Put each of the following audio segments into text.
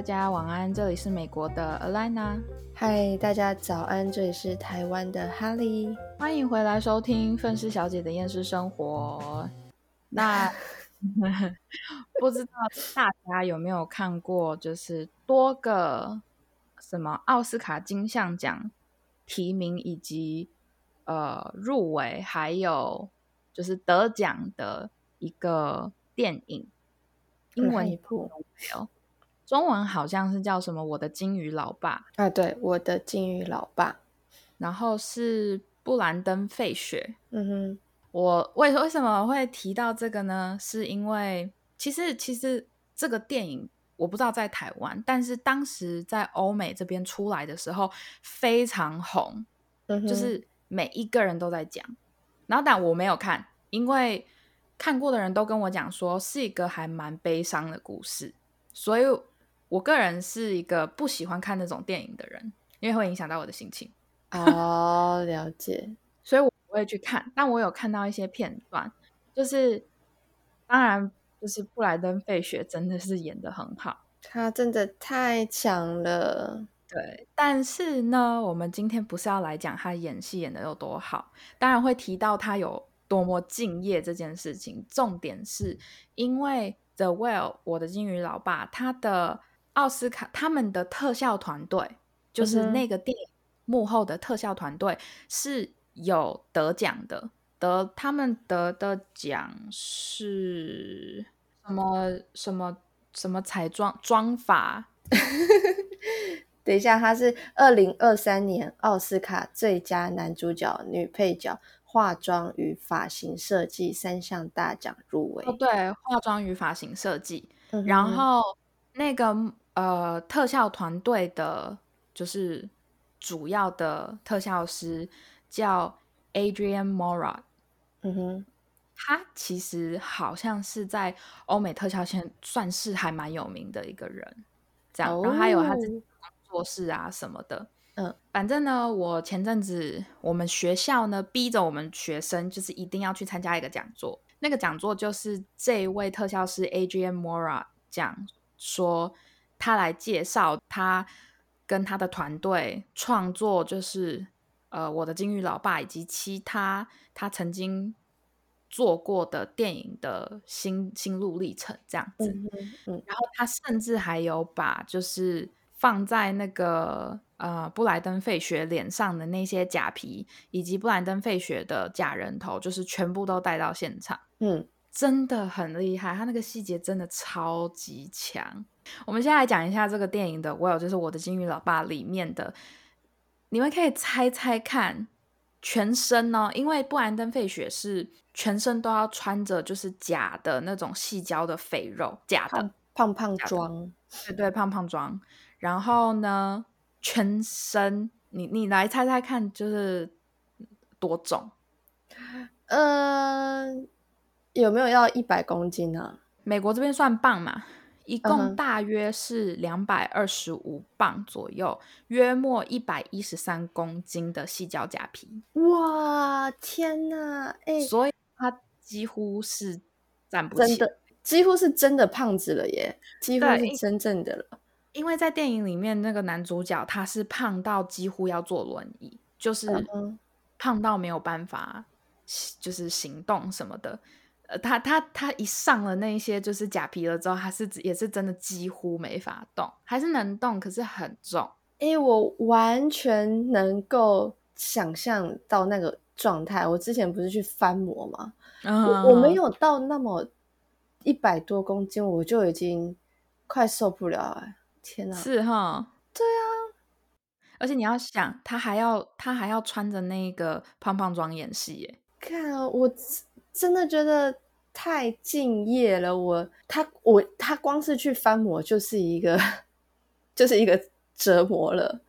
大家晚安，这里是美国的 Alina。嗨，大家早安，这里是台湾的哈利。欢迎回来收听《愤世小姐的厌世生活》。那 不知道大家有没有看过，就是多个什么奥斯卡金像奖提名以及呃入围，还有就是得奖的一个电影，英文一部没有。中文好像是叫什么？我的金鱼老爸啊，对，我的金鱼老爸。然后是布兰登·费雪。嗯哼，我为为什么会提到这个呢？是因为其实其实这个电影我不知道在台湾，但是当时在欧美这边出来的时候非常红，就是每一个人都在讲。然后但我没有看，因为看过的人都跟我讲说是一个还蛮悲伤的故事，所以。我个人是一个不喜欢看那种电影的人，因为会影响到我的心情。哦，了解，所以我不会去看。但我有看到一些片段，就是当然，就是布莱登·费雪真的是演的很好，他真的太强了。对，但是呢，我们今天不是要来讲他演戏演的有多好，当然会提到他有多么敬业这件事情。重点是因为《The Well》我的金鱼老爸他的。奥斯卡他们的特效团队，就是那个电影幕后的特效团队是有得奖的，得他们得的奖是什么什么什么彩妆妆法？等一下，他是二零二三年奥斯卡最佳男主角、女配角、化妆与发型设计三项大奖入围。哦，对，化妆与发型设计，然后那个。呃，特效团队的，就是主要的特效师叫 Adrian Mora。嗯哼，他其实好像是在欧美特效圈算是还蛮有名的一个人。这样，然后还有他自己工作室啊什么的。嗯，反正呢，我前阵子我们学校呢逼着我们学生，就是一定要去参加一个讲座。那个讲座就是这位特效师 Adrian Mora 讲说。他来介绍他跟他的团队创作，就是呃，我的金鱼老爸以及其他他曾经做过的电影的心心路历程这样子。然后他甚至还有把就是放在那个呃布莱登费雪脸上的那些假皮，以及布莱登费雪的假人头，就是全部都带到现场。嗯。真的很厉害，他那个细节真的超级强。我们先来讲一下这个电影的 Well，就是我的金鱼老爸里面的，你们可以猜猜看，全身呢，因为布兰登费雪是全身都要穿着就是假的那种细胶的肥肉，假的胖胖装，对对，胖胖装。然后呢，全身你你来猜猜看，就是多重？嗯。有没有要一百公斤呢？美国这边算磅嘛，一共大约是两百二十五磅左右，约莫一百一十三公斤的细胶假皮。哇，天哪！哎，所以他几乎是站不起，真的几乎是真的胖子了耶，几乎是真正的了。因为在电影里面，那个男主角他是胖到几乎要坐轮椅，就是胖到没有办法，就是行动什么的。呃，他他他一上了那些就是假皮了之后，他是也是真的几乎没法动，还是能动，可是很重。哎，我完全能够想象到那个状态。我之前不是去翻模吗？我我没有到那么一百多公斤，我就已经快受不了哎！天哪，是哈？对啊，而且你要想，他还要他还要穿着那个胖胖装演戏耶。看啊，我。真的觉得太敬业了，我他我他光是去翻模就是一个 就是一个折磨了。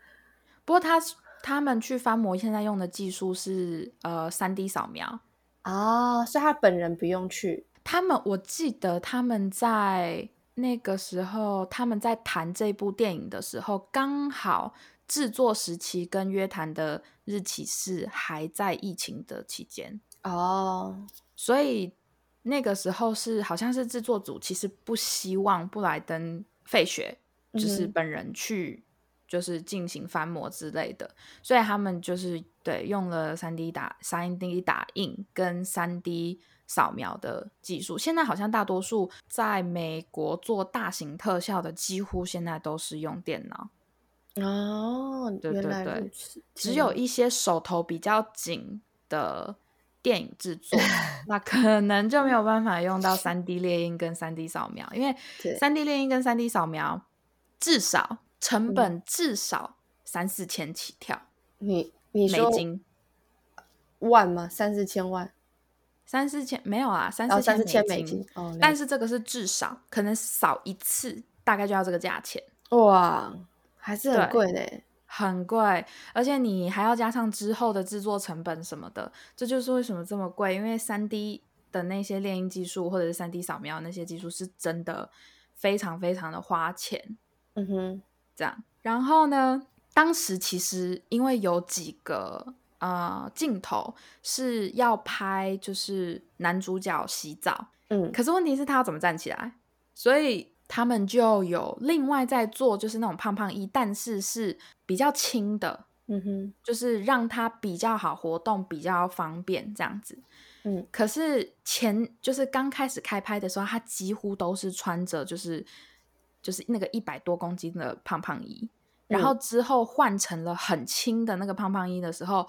不过他他们去翻模现在用的技术是呃三 D 扫描啊，所以他本人不用去。他们我记得他们在那个时候他们在谈这部电影的时候，刚好制作时期跟约谈的日期是还在疫情的期间哦。所以那个时候是好像是制作组其实不希望布莱登费雪就是本人去就是进行翻模之类的，所以他们就是对用了三 D 打三 D 打印跟三 D 扫描的技术。现在好像大多数在美国做大型特效的，几乎现在都是用电脑。哦，对对对，只有一些手头比较紧的电影制作，那可能就没有办法用到三 D 列印跟三 D 扫描，因为三 D 列印跟三 D 扫描至少成嗯本至少三四千起跳你你说美金，万吗？三四千万，三四千没有啊，三四千美美金哦，但是这个是至少，可能扫一次大概就要这个价钱。哇，还是很对贵呢。很贵，而且你还要加上之后的制作成本什么的，这就是为什么这么贵。因为三 D 的那些猎鹰技术或者是三 D 扫描那些技术是真的非常非常的花钱。嗯哼，这样，然后呢，当时其实因为有几个呃镜头是要拍，就是男主角洗澡，嗯可是问题是他要怎么站起来，所以他们就有另外在做，就是那种胖胖衣，但是是比较轻的，嗯哼，就是让它比较好活动，比较方便这样子。嗯，可是前就是刚开始开拍的时候，他几乎都是穿着就是就是那个一百多公斤的胖胖衣，然后之后换成了很轻的那个胖胖衣的时候，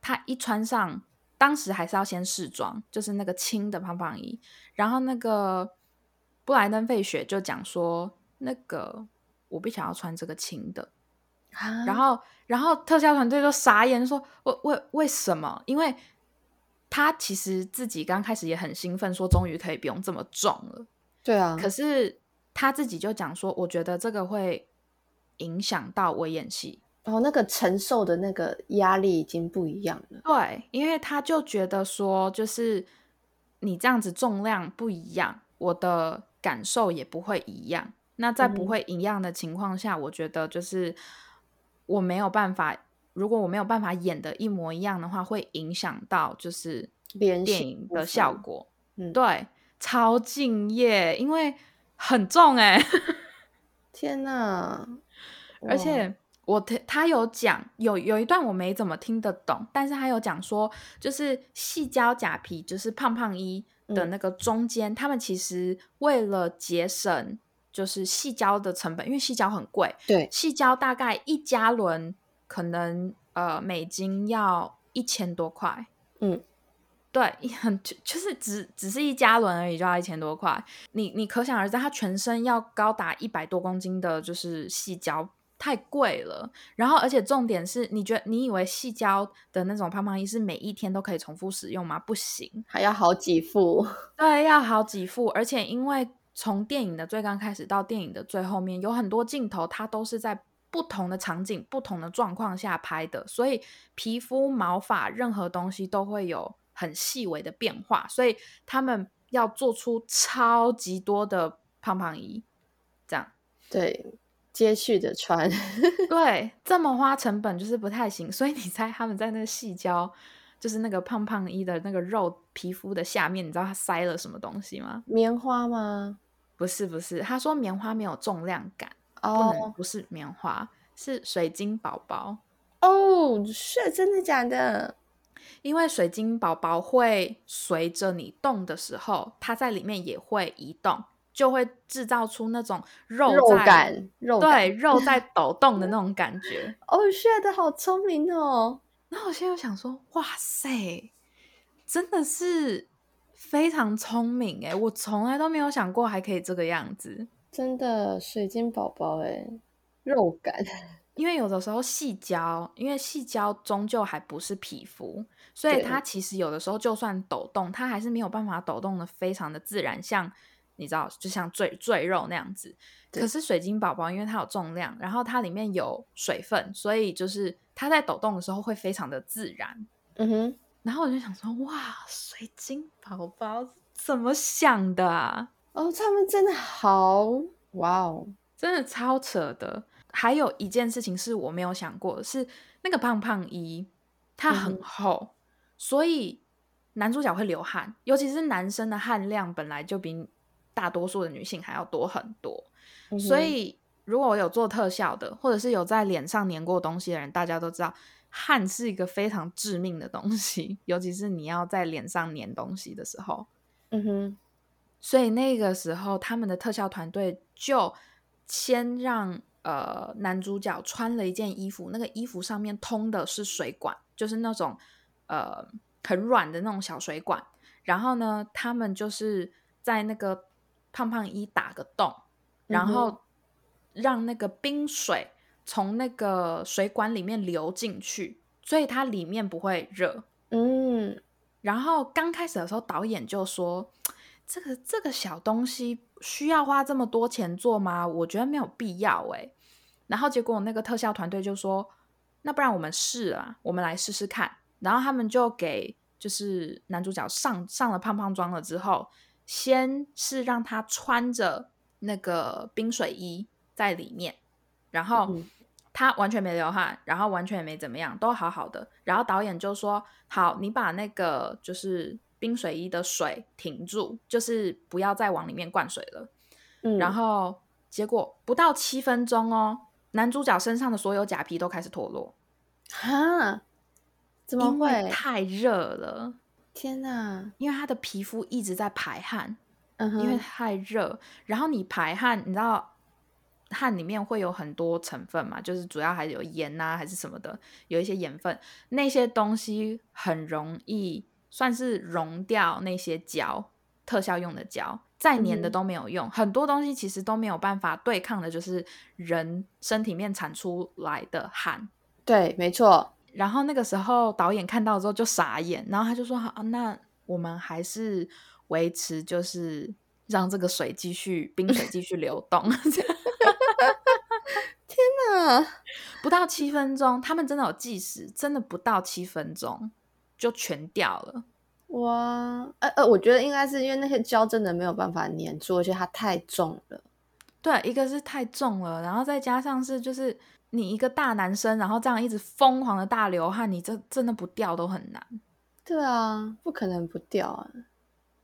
他一穿上，当时还是要先试装，就是那个轻的胖胖衣，然后那个布莱登费雪就讲说，那个我不想要穿这个轻的，啊然后，然后特效团队就傻眼，说：“为为为什么？因为他其实自己刚开始也很兴奋，说终于可以不用这么重了。对啊，可是他自己就讲说，我觉得这个会影响到我演戏。然后那个承受的那个压力已经不一样了。对，因为他就觉得说，就是你这样子重量不一样，我的感受也不会一样。那在不会一样的情况下，我觉得就是我没有办法，如果我没有办法演的一模一样的话，会影响到就是联系电影的效果。嗯对，超敬业，因为很重哎、天哪！而且我他他有讲，有有一段我没怎么听得懂，但是他有讲说，就是细胶假皮，就是胖胖衣的嗯。那个中间，他们其实为了节省就是细胶的成本，因为细胶很贵，对，细胶大概一加仑可能呃美金要一千多块，嗯，对，很就就是只只是一加仑而已，就要一千多块。你你可想而知，它全身要高达一百多公斤的，就是细胶，太贵了。然后，而且重点是，你觉得你以为细胶的那种胖胖衣是每一天都可以重复使用吗？不行，还要好几副。对，要好几副。而且，因为从电影的最刚开始到电影的最后面，有很多镜头它都是在不同的场景、不同的状况下拍的，所以皮肤、毛发任何东西都会有很细微的变化，所以他们要做出超级多的胖胖衣，这样对，接续的穿。对，这么花成本就是不太行。所以你猜他们在那个细胶，就是那个胖胖衣的那个肉皮肤的下面，你知道他塞了什么东西吗？棉花吗？不是不是，他说棉花没有重量感，不能哦不是棉花，是水晶宝宝。哦，是真的假的？因为水晶宝宝会随着你动的时候，它在里面也会移动，就会制造出那种肉肉感，肉感。对肉在 抖动的那种感觉。哦，是的好聪明哦。然后我现在又想说，哇塞，真的是非常聪明诶，我从来都没有想过还可以这个样子。真的水晶宝宝哎，肉感。因为有的时候细胶，因为细胶终究还不是皮肤，所以它其实有的时候就算抖动，它还是没有办法抖动的非常的自然，像你知道，就像赘赘肉那样子。可是水晶宝宝因为它有重量，然后它里面有水分，所以就是它在抖动的时候会非常的自然。嗯哼，然后我就想说，哇，水晶宝宝怎么想的啊？哦，他们真的好哇哦，真的超扯的。还有一件事情是我没有想过的，是那个胖胖衣它嗯很厚，所以男主角会流汗，尤其是男生的汗量本来就比大多数的女性还要多很多，嗯所以如果我有做特效的，或者是有在脸上粘过东西的人，大家都知道汗是一个非常致命的东西，尤其是你要在脸上粘东西的时候。嗯哼，所以那个时候他们的特效团队就先让呃男主角穿了一件衣服，那个衣服上面通的是水管，就是那种呃很软的那种小水管。然后呢，他们就是在那个胖胖衣打个洞，然后让那个冰水从那个水管里面流进去，所以它里面不会热。嗯，然后刚开始的时候，导演就说：“这个这个小东西需要花这么多钱做吗？我觉得没有必要。”哎，然后结果那个特效团队就说：“那不然我们试啊，我们来试试看。”然后他们就给。就是男主角上上了胖胖装了之后，先是让他穿着那个冰水衣在里面，然后他完全没流汗，然后完全也没怎么样，都好好的。然后导演就说：“好，你把那个就是冰水衣的水停住，就是不要再往里面灌水了。”嗯，然后结果不到七分钟哦，男主角身上的所有假皮都开始脱落。哈。怎么会太热了？天呐！因为他的皮肤一直在排汗，嗯因为太热。然后你排汗，你知道汗里面会有很多成分嘛？就是主要还是有盐呐，还是什么的，有一些盐分。那些东西很容易算是溶掉那些胶，特效用的胶，再粘的都没有用。很多东西其实都没有办法对抗的，就是人身体面产出来的汗。对，没错。然后那个时候导演看到之后就傻眼，然后他就说：“好，那我们还是维持，就是让这个水继续冰水继续流动。”天哪，不到七分钟，他们真的有计时，真的不到七分钟就全掉了。哇，呃呃，我觉得应该是因为那些胶真的没有办法粘住，而且它太重了。对，一个是太重了，然后再加上是就是。你一个大男生，然后这样一直疯狂的大流汗，你这真的不掉都很难。对啊，不可能不掉啊。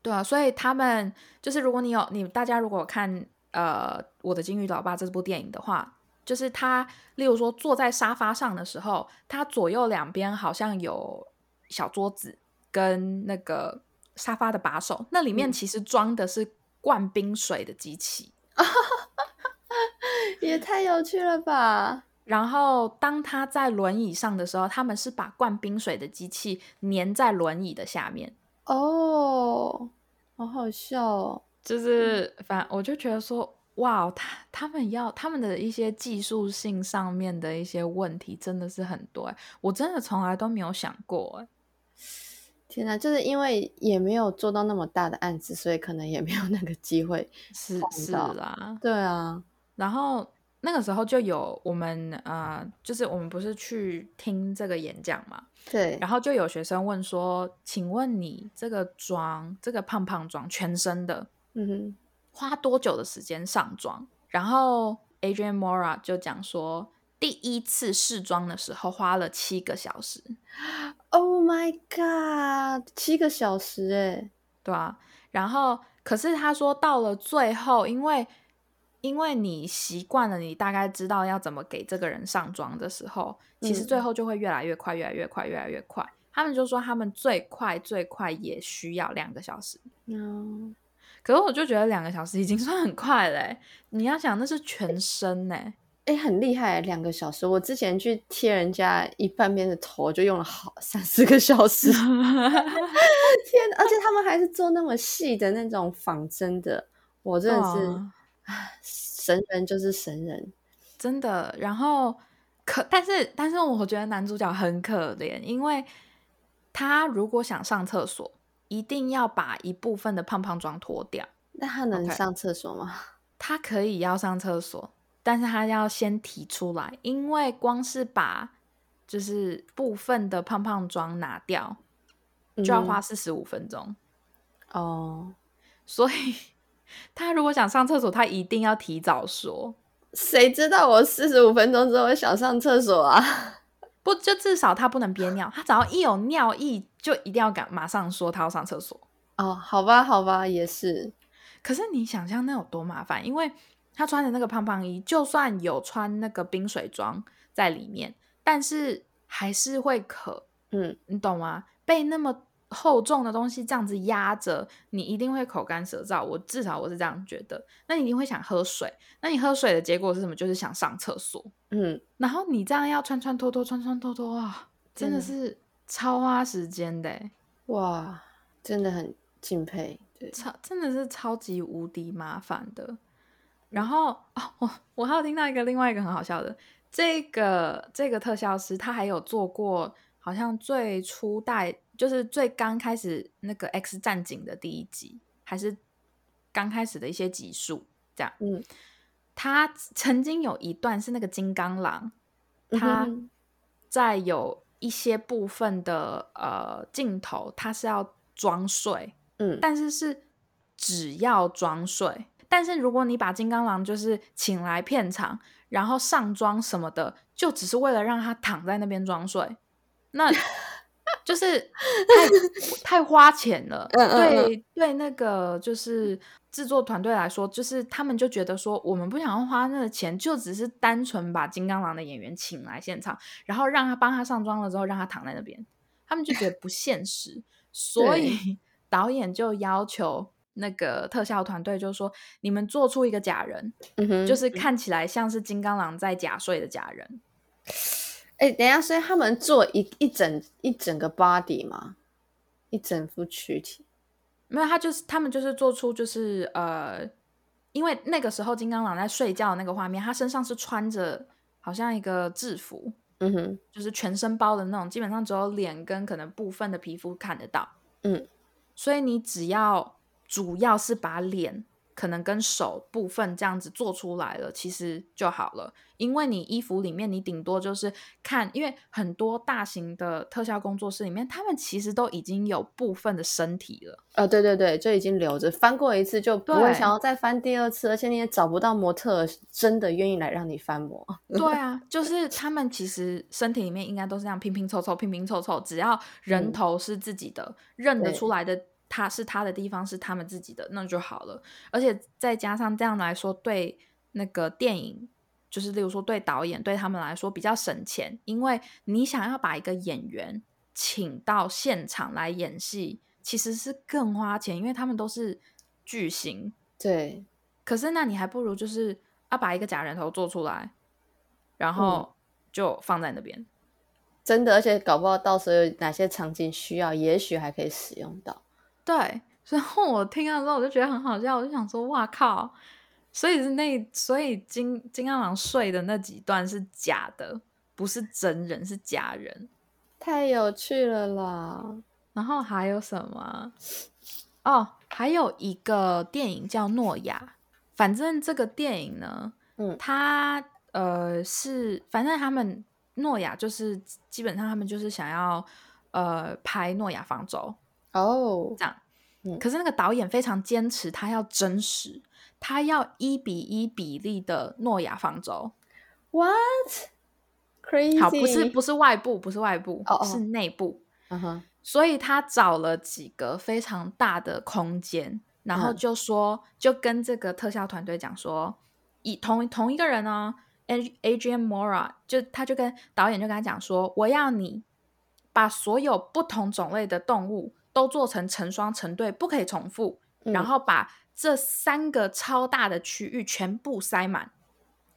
对啊，所以他们就是，如果你有你大家如果看呃我的金鱼老爸这部电影的话，就是他，例如说坐在沙发上的时候，他左右两边好像有小桌子跟那个沙发的把手，那里面其实装的是灌冰水的机器，也太有趣了吧！然后当他在轮椅上的时候，他们是把灌冰水的机器粘在轮椅的下面。哦，好好笑哦！就是反，我就觉得说，哇，他他们要他们的一些技术性上面的一些问题，真的是很多。我真的从来都没有想过。天哪，就是因为也没有做到那么大的案子，所以可能也没有那个机会。是是啦，对啊，然后。那个时候就有我们呃，就是我们不是去听这个演讲嘛？对。然后就有学生问说：“请问你这个妆，这个胖胖妆，全身的，嗯哼，花多久的时间上妆？”然后 Adrian Mora 就讲说，第一次试妆的时候花了七个小时。Oh my god，七个小时哎，对啊。然后可是他说到了最后，因为因为你习惯了，你大概知道要怎么给这个人上妆的时候，其实最后就会越来越快，越来越快，越来越快。他们就说他们最快最快也需要两个小时。嗯，可是我就觉得两个小时已经算很快嘞。你要想那是全身呢，哎，很厉害，两个小时。我之前去贴人家一半边的头就用了好三四个小时。天，而且他们还是做那么细的那种仿真的，我真的是。神人就是神人，真的。然后可，但是，但是，我觉得男主角很可怜，因为他如果想上厕所，一定要把一部分的胖胖装脱掉。那他能上厕所吗？他可以要上厕所，但是他要先提出来，因为光是把就是部分的胖胖装拿掉，就要花四十五分钟。哦，所以。他如果想上厕所，他一定要提早说。谁知道我四十五分钟之后想上厕所啊？不，就至少他不能憋尿。他只要一有尿意，就一定要赶马上说他要上厕所。哦，好吧，好吧，也是。可是你想象那有多麻烦？因为他穿的那个胖胖衣，就算有穿那个冰水装在里面，但是还是会渴。嗯，你懂吗？被那么厚重的东西这样子压着，你一定会口干舌燥。我至少我是这样觉得。那你一定会想喝水。那你喝水的结果是什么？就是想上厕所。嗯，然后你这样要穿穿脱脱，穿穿脱脱啊，真的是超花时间的。哇，真的很敬佩。对，超真的是超级无敌麻烦的。然后哦，我我还有听到一个另外一个很好笑的，这个这个特效师他还有做过。好像最初代就是最刚开始那个 X 战警的第一集，还是刚开始的一些集数这样。嗯，他曾经有一段是那个金刚狼，他在有一些部分的呃镜头，他是要装睡，嗯，但是是只要装睡。但是如果你把金刚狼就是请来片场，然后上妆什么的，就只是为了让他躺在那边装睡。那就是太 太花钱了，对对，那个就是制作团队来说，就是他们就觉得说，我们不想要花那个钱，就只是单纯把金刚狼的演员请来现场，然后让他帮他上妆了之后，让他躺在那边，他们就觉得不现实，所以导演就要求那个特效团队，就说你们做出一个假人，就是看起来像是金刚狼在假睡的假人。哎，等下，所以他们做一一整一整个 body 吗？一整副躯体？没有，他就是他们就是做出就是呃，因为那个时候金刚狼在睡觉的那个画面，他身上是穿着好像一个制服，嗯哼，就是全身包的那种，基本上只有脸跟可能部分的皮肤看得到，嗯，所以你只要主要是把脸。可能跟手部分这样子做出来了，其实就好了。因为你衣服里面，你顶多就是看，因为很多大型的特效工作室里面，他们其实都已经有部分的身体了。呃，对对对，就已经留着，翻过一次就不会想要再翻第二次，而且你也找不到模特真的愿意来让你翻模。对啊，就是他们其实身体里面应该都是这样拼拼凑凑、拼拼凑凑，只要人头是自己的，认得出来的。他是他的地方是他们自己的，那就好了。而且再加上这样来说，对那个电影，就是例如说对导演对他们来说比较省钱，因为你想要把一个演员请到现场来演戏，其实是更花钱，因为他们都是巨星。对。可是那你还不如就是要把一个假人头做出来，然后就放在那边。真的，而且搞不好到时候有哪些场景需要，也许还可以使用到。对，然后我听到之后，我就觉得很好笑，我就想说，哇靠！所以是那，所以金金刚狼睡的那几段是假的，不是真人，是假人，太有趣了啦！然后还有什么？哦，还有一个电影叫《诺亚》，反正这个电影呢，嗯，它呃是，反正他们诺亚就是基本上他们就是想要呃拍诺亚方舟。哦，这样，可是那个导演非常坚持，他要真实，他要一比一比例的诺亚方舟。What？Crazy？好，不是不是外部，不是外部，是内部。嗯哼，所以他找了几个非常大的空间，然后就说，就跟这个特效团队讲说，以同同一个人呢，A Adrian Mora，就他就跟导演就跟他讲说，我要你把所有不同种类的动物。都做成成双成对，不可以重复。然后把这三个超大的区域全部塞满。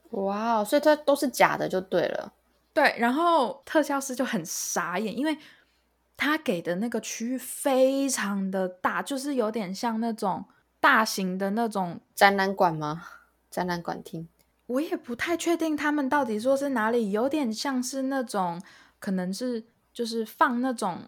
哇，所以它都是假的，就对了。对，然后特效师就很傻眼，因为他给的那个区域非常的大，就是有点像那种大型的那种展览馆吗？展览馆厅？我也不太确定他们到底说是哪里，有点像是那种，可能是就是放那种。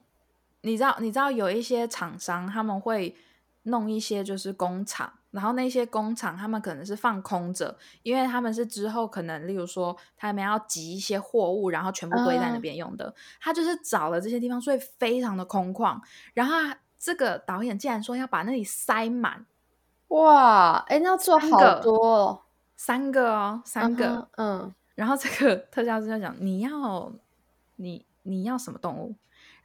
你知道，你知道有一些厂商他们会弄一些就是工厂，然后那些工厂他们可能是放空着，因为他们是之后可能，例如说他们要集一些货物，然后全部堆在那边用的。他就是找了这些地方，所以非常的空旷。然后这个导演竟然说要把那里塞满，哇，哎，那要做好多，三个哦，三个，嗯。然后这个特效师就讲，你要你你要什么动物？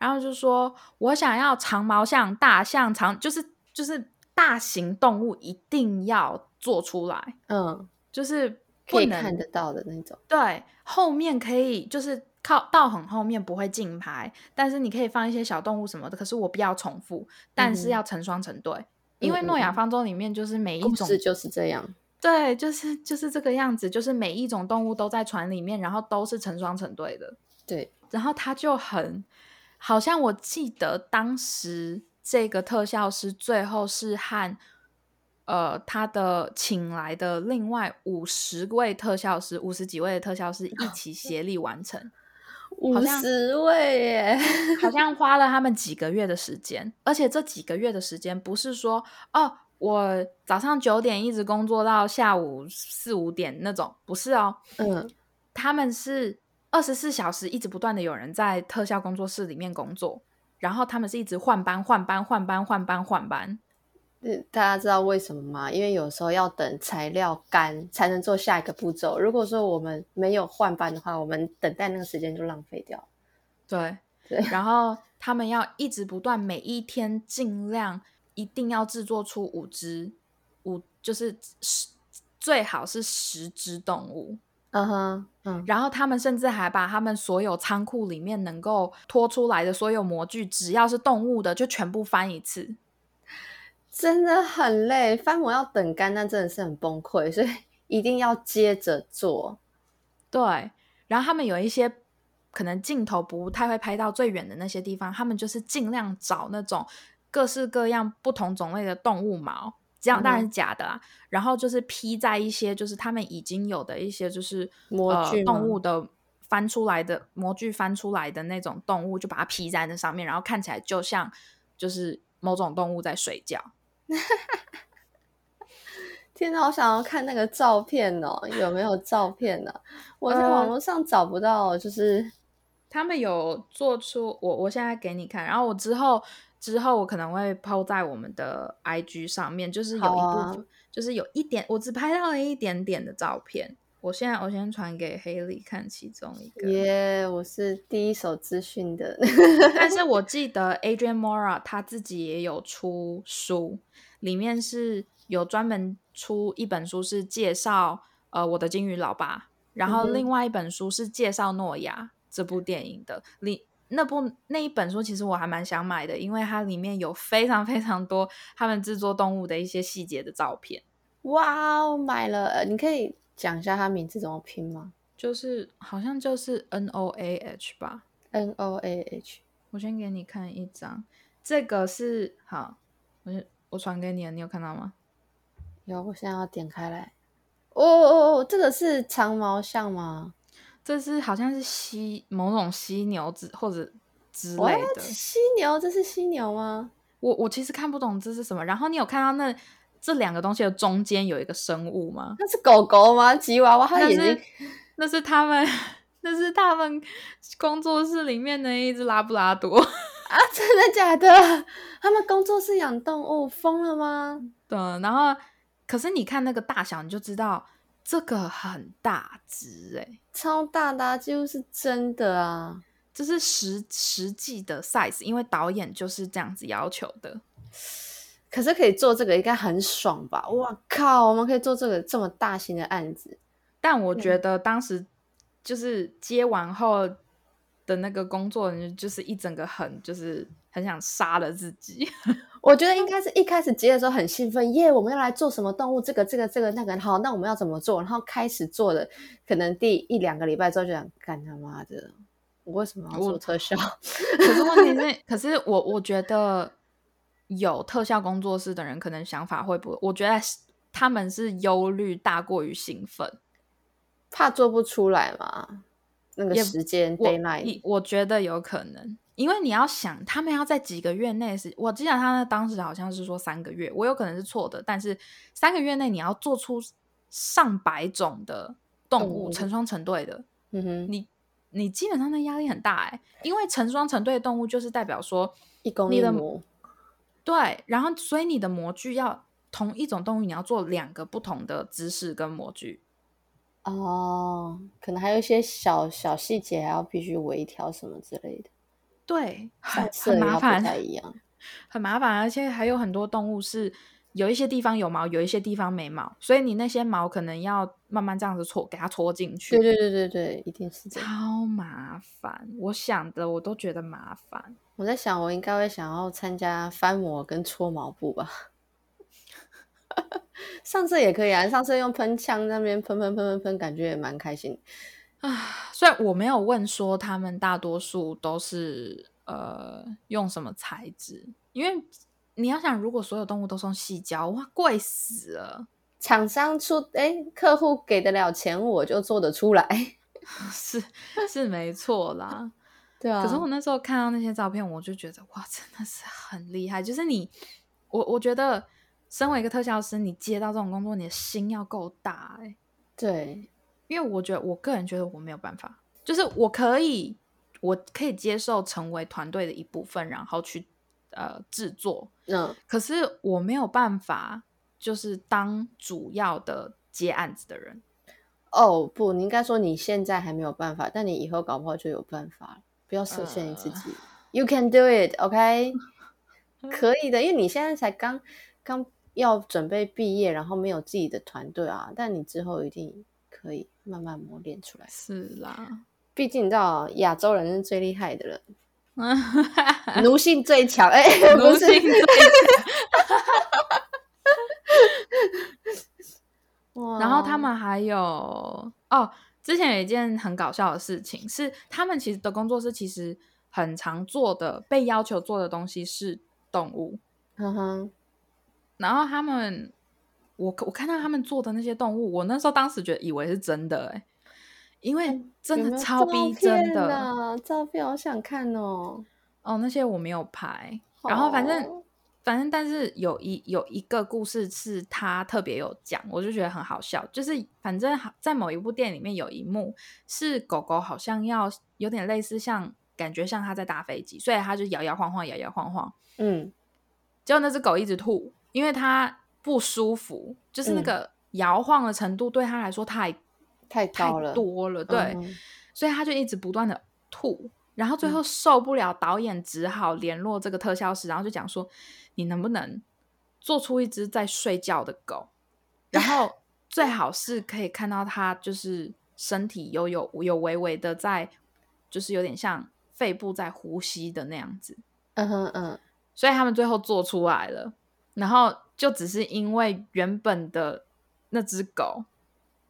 然后就说，我想要长毛象、大象、长，就是就是大型动物一定要做出来。嗯，就是可以看得到的那种。对，后面可以就是靠到很后面不会竞拍，但是你可以放一些小动物什么的。可是我不要重复，但是要成双成对，因为诺亚方舟里面就是每一种就是这样。对，就是就是这个样子，就是每一种动物都在船里面，然后都是成双成对的。对，然后他就很，好像我记得当时这个特效师最后是和呃他的请来的另外五十位特效师，五十几位的特效师一起协力完成。五十位耶，好像花了他们几个月的时间，而且这几个月的时间不是说哦。我早上九点一直工作到下午四五点那种，不是哦，嗯，他们是二十四小时一直不断的有人在特效工作室里面工作，然后他们是一直换班换班换班换班换班。嗯，大家知道为什么吗？因为有时候要等材料干才能做下一个步骤。如果说我们没有换班的话，我们等待那个时间就浪费掉。对对，然后他们要一直不断，每一天尽量。一定要制作出五只，五就是十，最好是十只动物。嗯哼，嗯。然后他们甚至还把他们所有仓库里面能够拖出来的所有模具，只要是动物的，就全部翻一次。真的很累，翻模要等干，那真的是很崩溃，所以 一定要接着做。对，然后他们有一些可能镜头不太会拍到最远的那些地方，他们就是尽量找那种。各式各样不同种类的动物毛，这样当然是假的啦。然后就是披在一些，就是他们已经有的一些，就是模具动物的翻出来的模具翻出来的那种动物，就把它披在那上面，然后看起来就像就是某种动物在睡觉。天哪，我想要看那个照片哦，有没有照片呢？我在网络上找不到，就是他们有做出我，我现在给你看，然后我之后。之后我可能会抛在我们的 IG 上面，就是有一部分，就是有一点，我只拍到了一点点的照片。我现在我先传给黑莉看其中一个。耶，我是第一手资讯的。但是 我记得 Adrian Mora 他自己也有出书，里面是有专门出一本书是介绍呃我的金鱼老爸，然后另外一本书是介绍诺亚这部电影的里。那部那一本书其实我还蛮想买的，因为它里面有非常非常多他们制作动物的一些细节的照片。哇，我买了！你可以讲一下它名字怎么拼吗？就是好像就是 N O A H 吧，N O A H。我先给你看一张，这个是好，我我传给你了，你有看到吗？有，我现在要点开来。哦哦哦，这个是长毛象吗？这是好像是犀某种犀牛之或者之类的犀牛，这是犀牛吗？我我其实看不懂这是什么。然后你有看到那这两个东西的中间有一个生物吗？那是狗狗吗？吉娃娃？它眼睛？那是他们，那是他们工作室里面的一只拉布拉多啊！真的假的？他们工作室养动物疯了吗？对，然后可是你看那个大小，你就知道。这个很大只哎，超大的，几乎是真的啊！这是实实际的 size，因为导演就是这样子要求的。可是可以做这个应该很爽吧？哇靠，我们可以做这个这么大型的案子。但我觉得当时就是接完后的那个工作人，就是一整个很就是很想杀了自己。我觉得应该是一开始接的时候很兴奋，耶！我们要来做什么动物？这个、这个、这个、那个，好，那我们要怎么做？然后开始做的，可能第一两个礼拜之后就想，干他妈的，我为什么要做特效？可是问题是，可是我我觉得有特效工作室的人，可能想法会不？我觉得他们是忧虑大过于兴奋，怕做不出来嘛？那个时间 d a y l i g h t 我觉得有可能。因为你要想，他们要在几个月内是，我记得他当时好像是说三个月，我有可能是错的，但是三个月内你要做出上百种的动物成双成对的，嗯哼，你你基本上的压力很大哎，因为成双成对的动物就是代表说一公一母，对，然后所以你的模具要同一种动物，你要做两个不同的姿势跟模具，哦，可能还有一些小小细节还要必须微调什么之类的。对，很很麻烦，一样，很麻烦，而且还有很多动物是有一些地方有毛，有一些地方没毛，所以你那些毛可能要慢慢这样子搓，给它搓进去。对对对对对，一定是这样。超麻烦，我想的我都觉得麻烦。我在想，我应该会想要参加翻模跟搓毛布吧。上次也可以啊，上次用喷枪那边喷喷喷喷喷，感觉也蛮开心啊。虽然我没有问说他们大多数都是呃用什么材质，因为。你要想，如果所有动物都送细胶，哇，贵死了！厂商出，哎，客户给得了钱，我就做得出来，是是没错啦。对啊。可是我那时候看到那些照片，我就觉得哇，真的是很厉害。就是你，我我觉得，身为一个特效师，你接到这种工作，你的心要够大，哎。对，因为我觉得，我个人觉得我没有办法，就是我可以，我可以接受成为团队的一部分，然后去。呃，制作，嗯，可是我没有办法，就是当主要的接案子的人。哦，不，你应该说你现在还没有办法，但你以后搞不好就有办法了。不要设限你自己，You can do it，OK？可以的，因为你现在才刚刚要准备毕业，然后没有自己的团队啊，但你之后一定可以慢慢磨练出来。是啦，毕竟你知道，亚洲人是最厉害的人。奴性最强，哎，奴性最强。然后他们还有哦，之前有一件很搞笑的事情，是他们其实的工作室其实很常做的，被要求做的东西是动物。哼哼。然后他们，我我看到他们做的那些动物，我那时候当时觉得以为是真的，哎。因为真的超逼真的照片，好想看哦。哦，那些我没有拍。然后反正反正，但是有一有一个故事是他特别有讲，我就觉得很好笑。就是反正在某一部电影里面有一幕是狗狗好像要有点类似像感觉像它在搭飞机，所以它就摇摇晃晃，摇摇晃晃。嗯，结果那只狗一直吐，因为他不舒服，就是那个摇晃的程度对他来说太。太高了，多了，对，所以他就一直不断的吐，然后最后受不了，导演只好联络这个特效师，然后就讲说，你能不能做出一只在睡觉的狗，然后最好是可以看到它就是身体有有有微微的在，就是有点像肺部在呼吸的那样子，嗯哼嗯，所以他们最后做出来了，然后就只是因为原本的那只狗。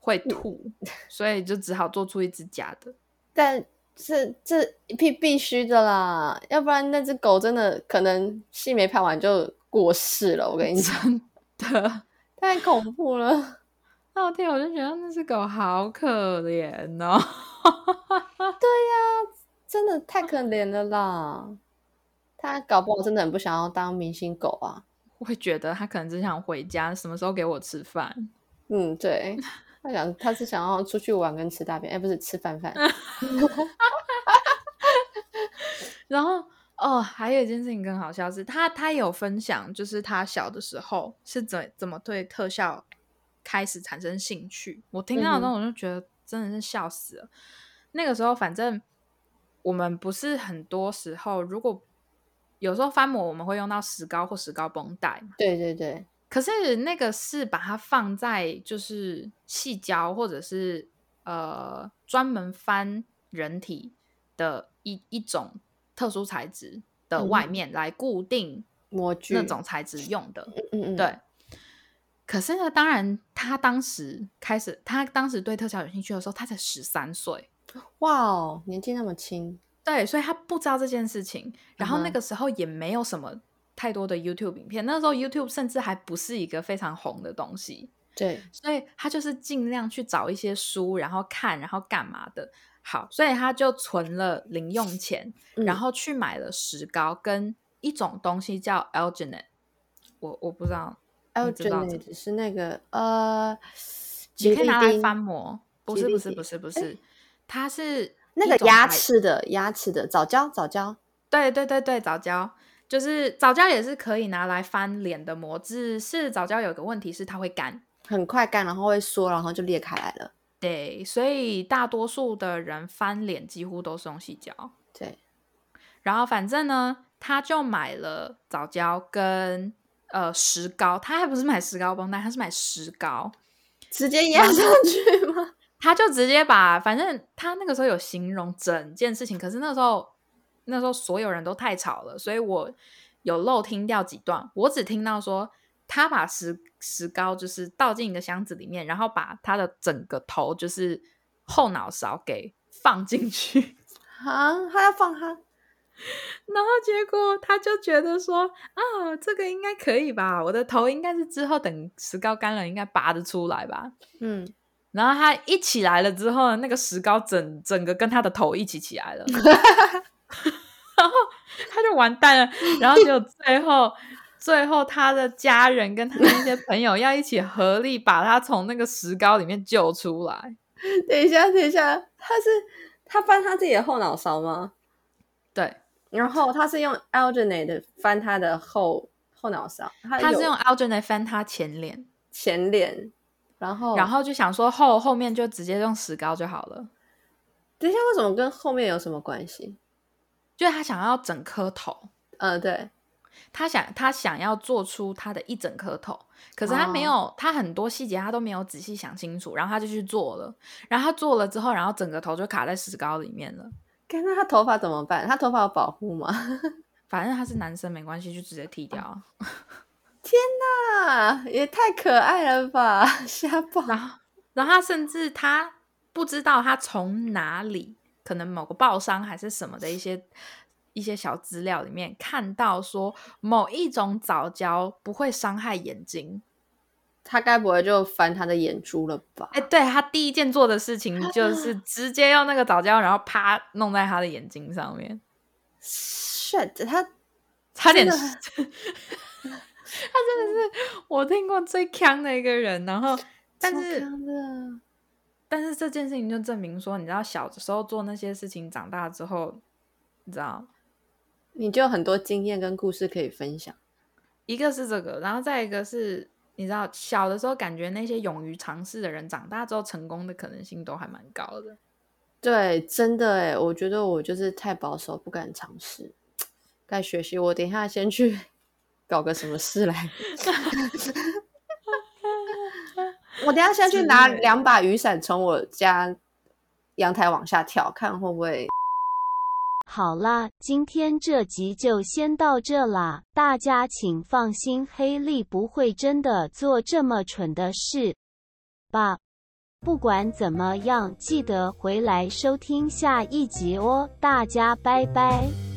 会吐，所以就只好做出一只假的。但是这必必须的啦，要不然那只狗真的可能戏没拍完就过世了。我跟你讲，的太恐怖了。那天我就觉得那只狗好可怜哦。对呀，真的太可怜了啦。它搞不好真的很不想要当明星狗啊。会觉得他可能只想回家，什么时候给我吃饭？嗯，对。他想，他是想要出去玩跟吃大便，哎，不是吃饭饭。然后哦，还有一件事情更好笑是，他他有分享，就是他小的时候是怎怎么对特效开始产生兴趣。我听到那我就觉得真的是笑死了。那个时候，反正我们不是很多时候，如果有时候翻模，我们会用到石膏或石膏绷带嘛。对对对。可是那个是把它放在就是细胶或者是呃专门翻人体的一一种特殊材质的外面来固定模具那种材质用的，嗯嗯对。可是呢，当然他当时开始，他当时对特效有兴趣的时候，他才十三岁，哇哦，年纪那么轻，对，所以他不知道这件事情，然后那个时候也没有什么。太多的 YouTube 影片，那时候 YouTube 甚至还不是一个非常红的东西，对，所以他就是尽量去找一些书，然后看，然后干嘛的。好，所以他就存了零用钱，然后去买了石膏跟一种东西叫 Alginate，我我不知道，Alginate 是那个呃，你可以拿来翻模，不是不是不是不是，它是那个牙齿的牙齿的早胶早胶，对对对对早胶。就是早胶也是可以拿来翻脸的膜，只是早胶有个问题是它会干，很快干，然后会缩，然后就裂开来了。对，所以大多数的人翻脸几乎都是用细胶。对，然后反正呢，他就买了早胶跟呃石膏，他还不是买石膏绷带，他是买石膏，直接压上去吗？他就直接把，反正他那个时候有形容整件事情，可是那时候那时候所有人都太吵了，所以我有漏听掉几段，我只听到说他把石石膏就是倒进一个箱子里面，然后把他的整个头就是后脑勺给放进去。啊，他要放他，然后结果他就觉得说啊，这个应该可以吧，我的头应该是之后等石膏干了应该拔得出来吧，嗯。然后他一起来了之后，那个石膏整整个跟他的头一起起来了，然后他就完蛋了。然后就最后，最后他的家人跟他那些朋友要一起合力把他从那个石膏里面救出来。等一下，等一下，他是他翻他自己的后脑勺吗？对，然后他是用 alternate 翻他的后后脑勺，他是用 alternate 翻他前脸，前脸。然后，然后就想说后后面就直接用石膏就好了。等一下，为什么跟后面有什么关系？就是他想要整颗头，嗯，对，他想他想要做出他的一整颗头，可是他没有，他很多细节他都没有仔细想清楚，然后他就去做了，然后他做了之后，然后整个头就卡在石膏里面了。那他头发怎么办？他头发有保护吗？反正他是男生，没关系，就直接剃掉。天哪，也太可爱了吧！瞎爆。然后，然后他甚至他不知道他从哪里，可能某个报商还是什么的一些一些小资料里面看到说某一种早教不会伤害眼睛，他该不会就翻他的眼珠了吧？哎，对他第一件做的事情就 是直接用那个早胶，然后啪弄在他的眼睛上面。shit，他差点。他真的是我听过最强的一个人，然后，但是，但是这件事情就证明说，你知道小的时候做那些事情，长大之后，你知道，你就很多经验跟故事可以分享。一个是这个，然后再一个是，你知道，小的时候感觉那些勇于尝试的人，长大之后成功的可能性都还蛮高的。对，真的哎，我觉得我就是太保守，不敢尝试。该学习，我等一下先去。搞个什么事来？我等下下去拿两把雨伞，从我家阳台往下跳，看会不会。好啦，今天这集就先到这啦，大家请放心，黑莉不会真的做这么蠢的事吧？不管怎么样，记得回来收听下一集哦，大家拜拜。